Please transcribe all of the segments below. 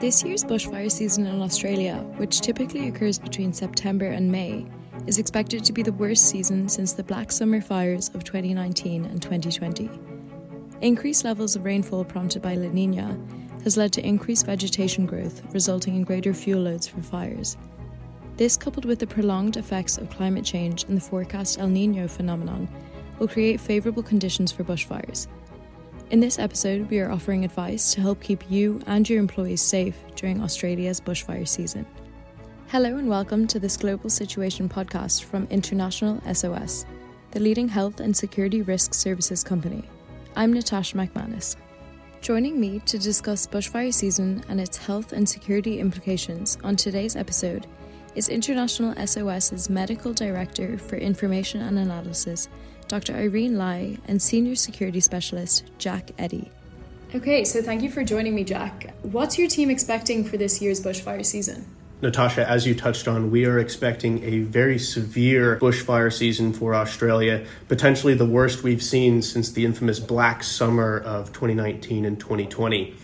This year's bushfire season in Australia, which typically occurs between September and May, is expected to be the worst season since the Black Summer fires of 2019 and 2020. Increased levels of rainfall prompted by La Nina has led to increased vegetation growth, resulting in greater fuel loads for fires. This, coupled with the prolonged effects of climate change and the forecast El Nino phenomenon, will create favourable conditions for bushfires. In this episode, we are offering advice to help keep you and your employees safe during Australia's bushfire season. Hello and welcome to this Global Situation podcast from International SOS, the leading health and security risk services company. I'm Natasha McManus. Joining me to discuss bushfire season and its health and security implications on today's episode is International SOS's Medical Director for Information and Analysis, Dr. Irene Lai, and Senior Security Specialist, Jack Eddy. Okay, so thank you for joining me, Jack. What's your team expecting for this year's bushfire season? Natasha, as you touched on, we are expecting a very severe bushfire season for Australia, potentially the worst we've seen since the infamous Black Summer of 2019 and 2020.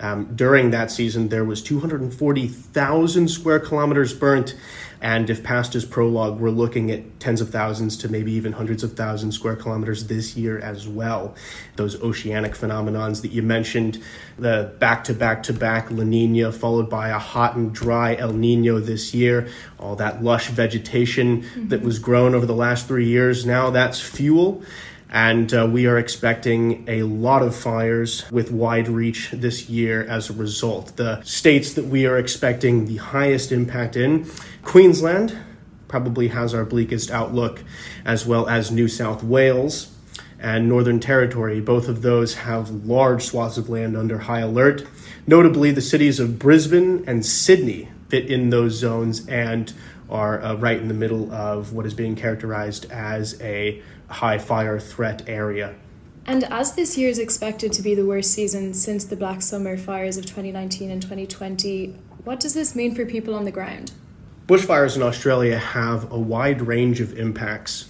Um, during that season, there was 240,000 square kilometers burnt, and if past is prologue, we're looking at tens of thousands to maybe even hundreds of thousands square kilometers this year as well. Those oceanic phenomenons that you mentioned, the back to back to back La Nina, followed by a hot and dry El Nino this year, all that lush vegetation mm-hmm. that was grown over the last three years, now that's fuel and uh, we are expecting a lot of fires with wide reach this year as a result. The states that we are expecting the highest impact in Queensland probably has our bleakest outlook, as well as New South Wales and Northern Territory. Both of those have large swaths of land under high alert. Notably, the cities of Brisbane and Sydney fit in those zones and are uh, right in the middle of what is being characterized as a high fire threat area. And as this year is expected to be the worst season since the Black Summer fires of 2019 and 2020, what does this mean for people on the ground? Bushfires in Australia have a wide range of impacts.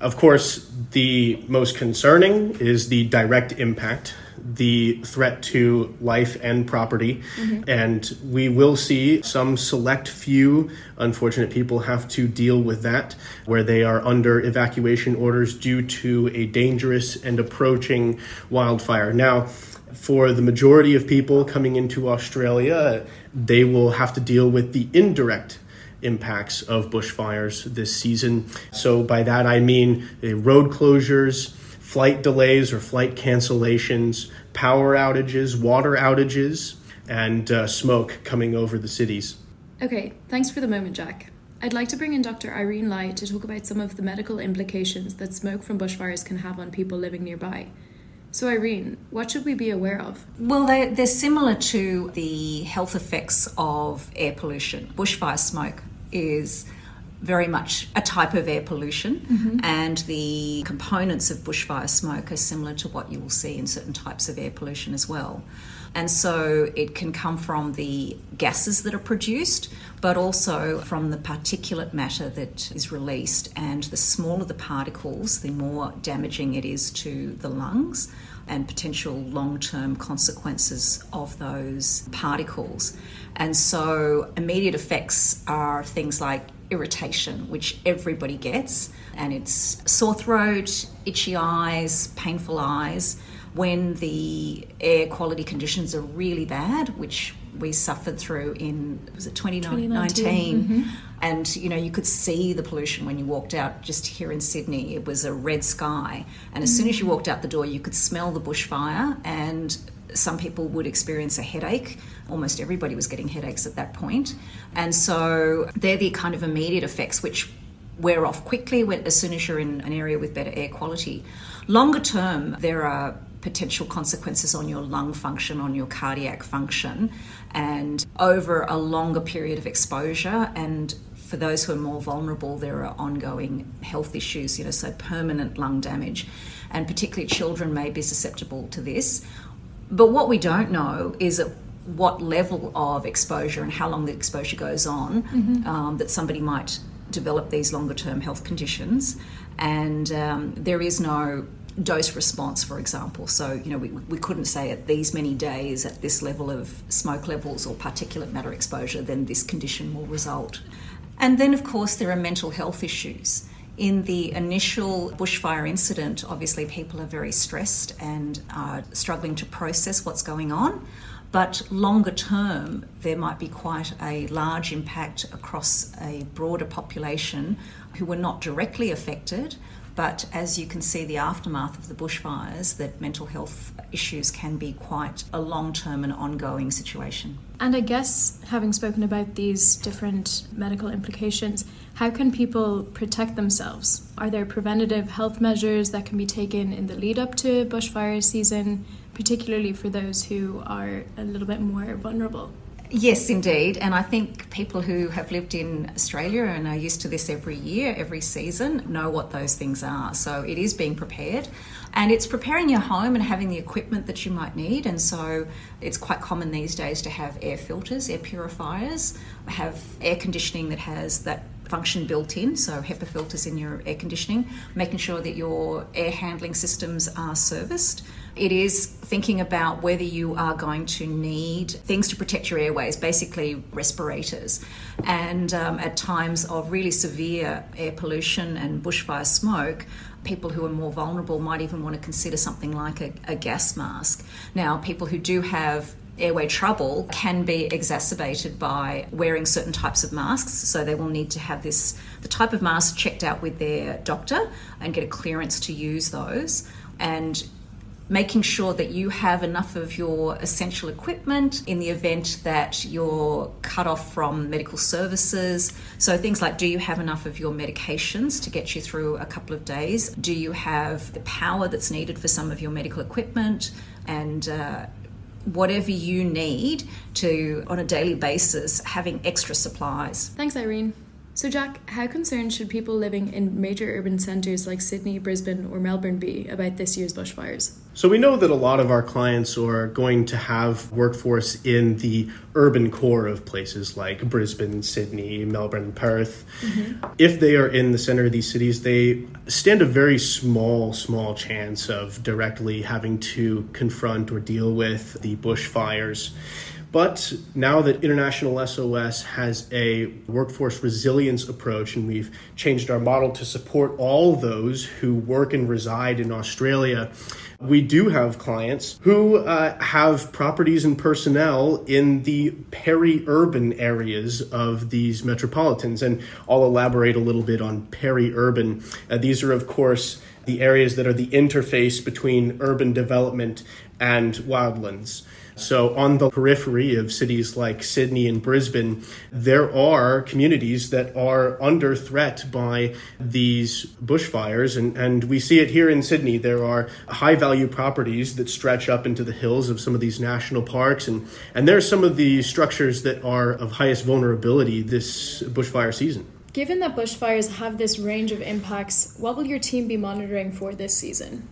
Of course, the most concerning is the direct impact the threat to life and property. Mm-hmm. And we will see some select few unfortunate people have to deal with that, where they are under evacuation orders due to a dangerous and approaching wildfire. Now, for the majority of people coming into Australia, they will have to deal with the indirect impacts of bushfires this season. So, by that I mean road closures, flight delays or flight cancellations, power outages, water outages, and uh, smoke coming over the cities. Okay, thanks for the moment, Jack. I'd like to bring in Dr. Irene Lai to talk about some of the medical implications that smoke from bushfires can have on people living nearby. So, Irene, what should we be aware of? Well, they're, they're similar to the health effects of air pollution. Bushfire smoke is very much a type of air pollution, mm-hmm. and the components of bushfire smoke are similar to what you will see in certain types of air pollution as well. And so it can come from the gases that are produced, but also from the particulate matter that is released. And the smaller the particles, the more damaging it is to the lungs and potential long term consequences of those particles. And so immediate effects are things like irritation, which everybody gets, and it's sore throat, itchy eyes, painful eyes. When the air quality conditions are really bad, which we suffered through in was it 2019, mm-hmm. and you know you could see the pollution when you walked out just here in Sydney it was a red sky and as mm-hmm. soon as you walked out the door you could smell the bushfire and some people would experience a headache. Almost everybody was getting headaches at that point. And so they're the kind of immediate effects which wear off quickly as soon as you're in an area with better air quality. Longer term, there are potential consequences on your lung function, on your cardiac function, and over a longer period of exposure. And for those who are more vulnerable, there are ongoing health issues, you know, so permanent lung damage. And particularly children may be susceptible to this. But what we don't know is at what level of exposure and how long the exposure goes on mm-hmm. um, that somebody might develop these longer term health conditions. And um, there is no dose response, for example. So, you know, we, we couldn't say at these many days, at this level of smoke levels or particulate matter exposure, then this condition will result. And then, of course, there are mental health issues. In the initial bushfire incident, obviously people are very stressed and are struggling to process what's going on. But longer term, there might be quite a large impact across a broader population who were not directly affected, but as you can see, the aftermath of the bushfires, that mental health issues can be quite a long term and ongoing situation. And I guess, having spoken about these different medical implications, how can people protect themselves? Are there preventative health measures that can be taken in the lead up to bushfire season, particularly for those who are a little bit more vulnerable? Yes, indeed. And I think people who have lived in Australia and are used to this every year, every season, know what those things are. So it is being prepared. And it's preparing your home and having the equipment that you might need. And so it's quite common these days to have air filters, air purifiers, have air conditioning that has that function built in, so HEPA filters in your air conditioning, making sure that your air handling systems are serviced it is thinking about whether you are going to need things to protect your airways, basically respirators. And um, at times of really severe air pollution and bushfire smoke, people who are more vulnerable might even want to consider something like a, a gas mask. Now, people who do have airway trouble can be exacerbated by wearing certain types of masks. So they will need to have this the type of mask checked out with their doctor and get a clearance to use those. And making sure that you have enough of your essential equipment in the event that you're cut off from medical services. So, things like do you have enough of your medications to get you through a couple of days? Do you have the power that's needed for some of your medical equipment? And uh, whatever you need to, on a daily basis, having extra supplies. Thanks, Irene. So, Jack, how concerned should people living in major urban centres like Sydney, Brisbane, or Melbourne be about this year's bushfires? So, we know that a lot of our clients are going to have workforce in the urban core of places like Brisbane, Sydney, Melbourne, Perth. Mm-hmm. If they are in the center of these cities, they stand a very small, small chance of directly having to confront or deal with the bushfires. But now that International SOS has a workforce resilience approach, and we've changed our model to support all those who work and reside in Australia, we do have clients who uh, have properties and personnel in the peri urban areas of these metropolitans. And I'll elaborate a little bit on peri urban. Uh, these are, of course, the areas that are the interface between urban development and wildlands. So, on the periphery of cities like Sydney and Brisbane, there are communities that are under threat by these bushfires. And, and we see it here in Sydney. There are high value properties that stretch up into the hills of some of these national parks. And, and there are some of the structures that are of highest vulnerability this bushfire season. Given that bushfires have this range of impacts, what will your team be monitoring for this season?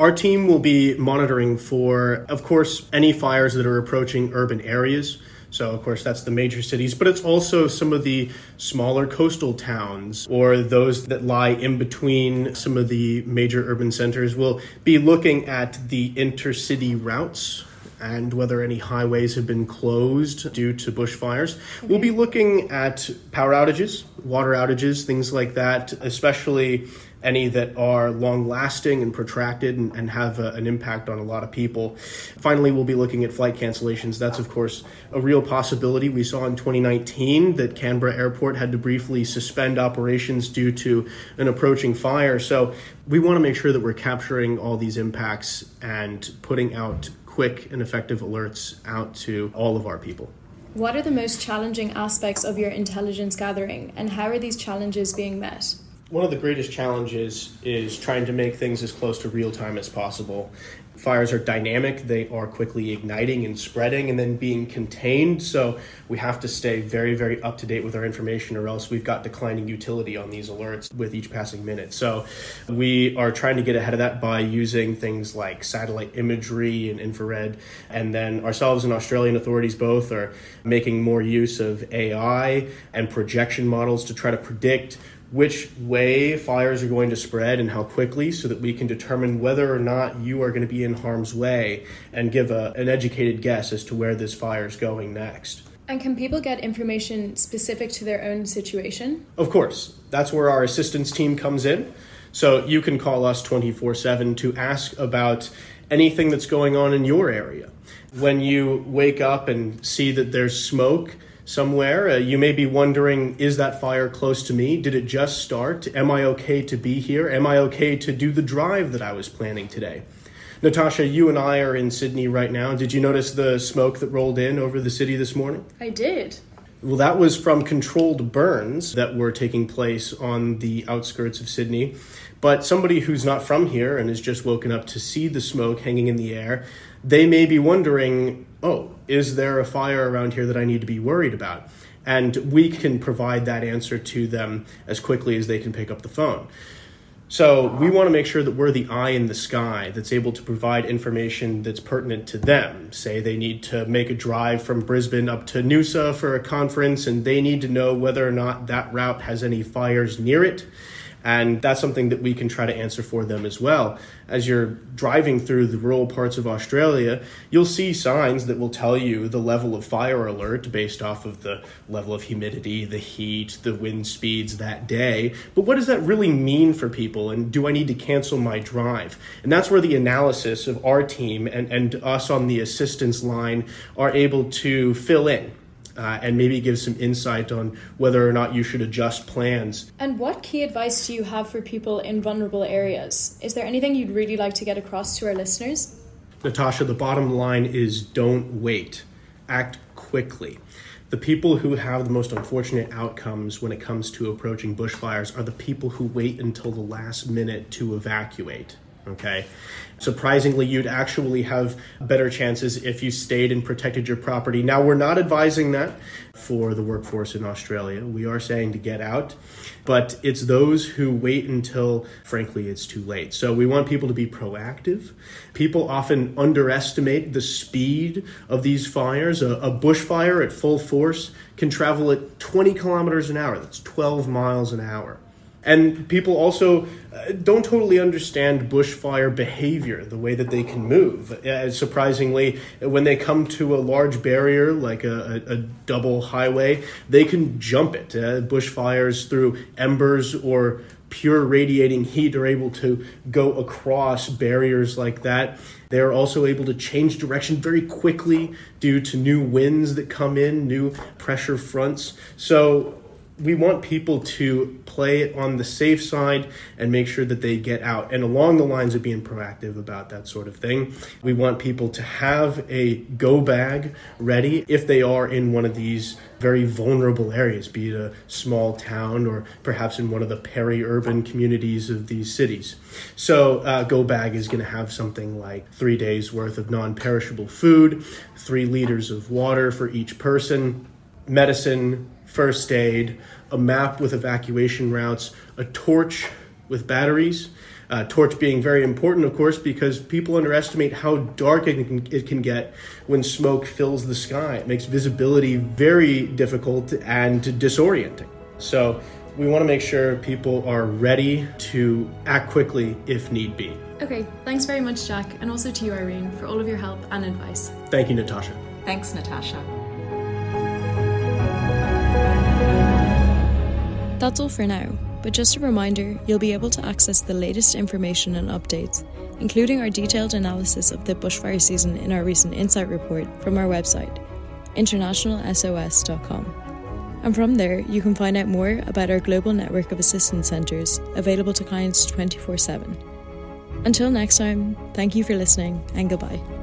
Our team will be monitoring for, of course, any fires that are approaching urban areas. So, of course, that's the major cities, but it's also some of the smaller coastal towns or those that lie in between some of the major urban centers. We'll be looking at the intercity routes and whether any highways have been closed due to bushfires. Okay. We'll be looking at power outages, water outages, things like that, especially any that are long lasting and protracted and, and have a, an impact on a lot of people. Finally, we'll be looking at flight cancellations. That's, of course, a real possibility. We saw in 2019 that Canberra Airport had to briefly suspend operations due to an approaching fire. So we want to make sure that we're capturing all these impacts and putting out quick and effective alerts out to all of our people. What are the most challenging aspects of your intelligence gathering, and how are these challenges being met? One of the greatest challenges is trying to make things as close to real time as possible. Fires are dynamic they are quickly igniting and spreading and then being contained so we have to stay very very up to date with our information or else we've got declining utility on these alerts with each passing minute. So we are trying to get ahead of that by using things like satellite imagery and infrared and then ourselves and australian authorities both are making more use of ai and projection models to try to predict which way fires are going to spread and how quickly so that we can determine whether or not you are going to be in harm's way and give a, an educated guess as to where this fire is going next. And can people get information specific to their own situation? Of course. That's where our assistance team comes in. So you can call us 24 7 to ask about anything that's going on in your area. When you wake up and see that there's smoke, somewhere. Uh, you may be wondering, is that fire close to me? Did it just start? Am I okay to be here? Am I okay to do the drive that I was planning today? Natasha, you and I are in Sydney right now. Did you notice the smoke that rolled in over the city this morning? I did. Well, that was from controlled burns that were taking place on the outskirts of Sydney. But somebody who's not from here and has just woken up to see the smoke hanging in the air, they may be wondering, oh, is there a fire around here that I need to be worried about? And we can provide that answer to them as quickly as they can pick up the phone. So we want to make sure that we're the eye in the sky that's able to provide information that's pertinent to them. Say they need to make a drive from Brisbane up to Noosa for a conference and they need to know whether or not that route has any fires near it. And that's something that we can try to answer for them as well. As you're driving through the rural parts of Australia, you'll see signs that will tell you the level of fire alert based off of the level of humidity, the heat, the wind speeds that day. But what does that really mean for people? And do I need to cancel my drive? And that's where the analysis of our team and, and us on the assistance line are able to fill in uh, and maybe give some insight on whether or not you should adjust plans. And what key advice do you have for people in vulnerable areas? Is there anything you'd really like to get across to our listeners? Natasha, the bottom line is don't wait, act quickly. The people who have the most unfortunate outcomes when it comes to approaching bushfires are the people who wait until the last minute to evacuate. Okay. Surprisingly, you'd actually have better chances if you stayed and protected your property. Now, we're not advising that for the workforce in Australia. We are saying to get out, but it's those who wait until, frankly, it's too late. So we want people to be proactive. People often underestimate the speed of these fires. A, a bushfire at full force can travel at 20 kilometers an hour, that's 12 miles an hour. And people also uh, don't totally understand bushfire behavior, the way that they can move. Uh, surprisingly, when they come to a large barrier like a, a, a double highway, they can jump it. Uh, bushfires through embers or pure radiating heat are able to go across barriers like that. They are also able to change direction very quickly due to new winds that come in, new pressure fronts. So we want people to play on the safe side and make sure that they get out. And along the lines of being proactive about that sort of thing, we want people to have a go bag ready if they are in one of these very vulnerable areas, be it a small town or perhaps in one of the peri urban communities of these cities. So, uh, Go Bag is going to have something like three days worth of non perishable food, three liters of water for each person, medicine, first aid, a map with evacuation routes, a torch with batteries. Uh, torch being very important, of course, because people underestimate how dark it can, it can get when smoke fills the sky. It makes visibility very difficult and disorienting. So, we want to make sure people are ready to act quickly if need be. Okay, thanks very much, Jack, and also to you, Irene, for all of your help and advice. Thank you, Natasha. Thanks, Natasha. That's all for now, but just a reminder you'll be able to access the latest information and updates, including our detailed analysis of the bushfire season in our recent Insight report from our website, internationalsos.com. And from there, you can find out more about our global network of assistance centres available to clients 24 7. Until next time, thank you for listening and goodbye.